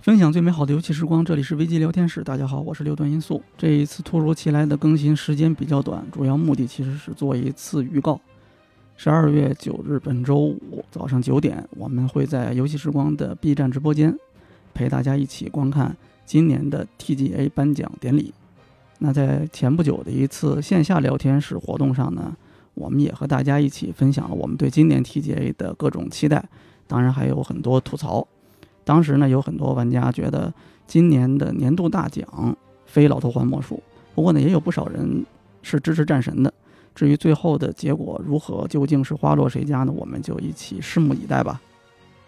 分享最美好的游戏时光，这里是危机聊天室。大家好，我是六段音速。这一次突如其来的更新时间比较短，主要目的其实是做一次预告。十二月九日，本周五早上九点，我们会在游戏时光的 B 站直播间陪大家一起观看今年的 TGA 颁奖典礼。那在前不久的一次线下聊天室活动上呢，我们也和大家一起分享了我们对今年 TGA 的各种期待，当然还有很多吐槽。当时呢，有很多玩家觉得今年的年度大奖非老头环莫属。不过呢，也有不少人是支持战神的。至于最后的结果如何，究竟是花落谁家呢？我们就一起拭目以待吧。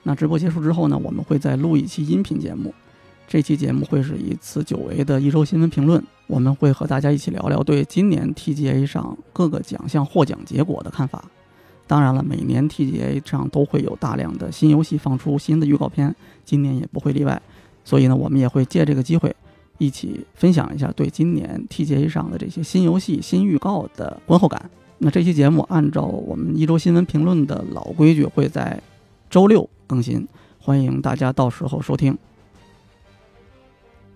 那直播结束之后呢，我们会再录一期音频节目。这期节目会是一次久违的一周新闻评论，我们会和大家一起聊聊对今年 TGA 上各个奖项获奖结果的看法。当然了，每年 TGA 上都会有大量的新游戏放出新的预告片，今年也不会例外。所以呢，我们也会借这个机会，一起分享一下对今年 TGA 上的这些新游戏、新预告的观后感。那这期节目按照我们一周新闻评论的老规矩，会在周六更新，欢迎大家到时候收听。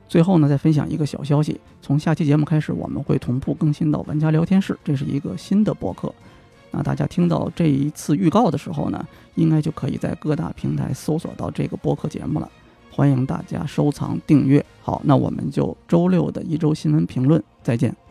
最后呢，再分享一个小消息：从下期节目开始，我们会同步更新到玩家聊天室，这是一个新的博客。那大家听到这一次预告的时候呢，应该就可以在各大平台搜索到这个播客节目了。欢迎大家收藏订阅。好，那我们就周六的一周新闻评论再见。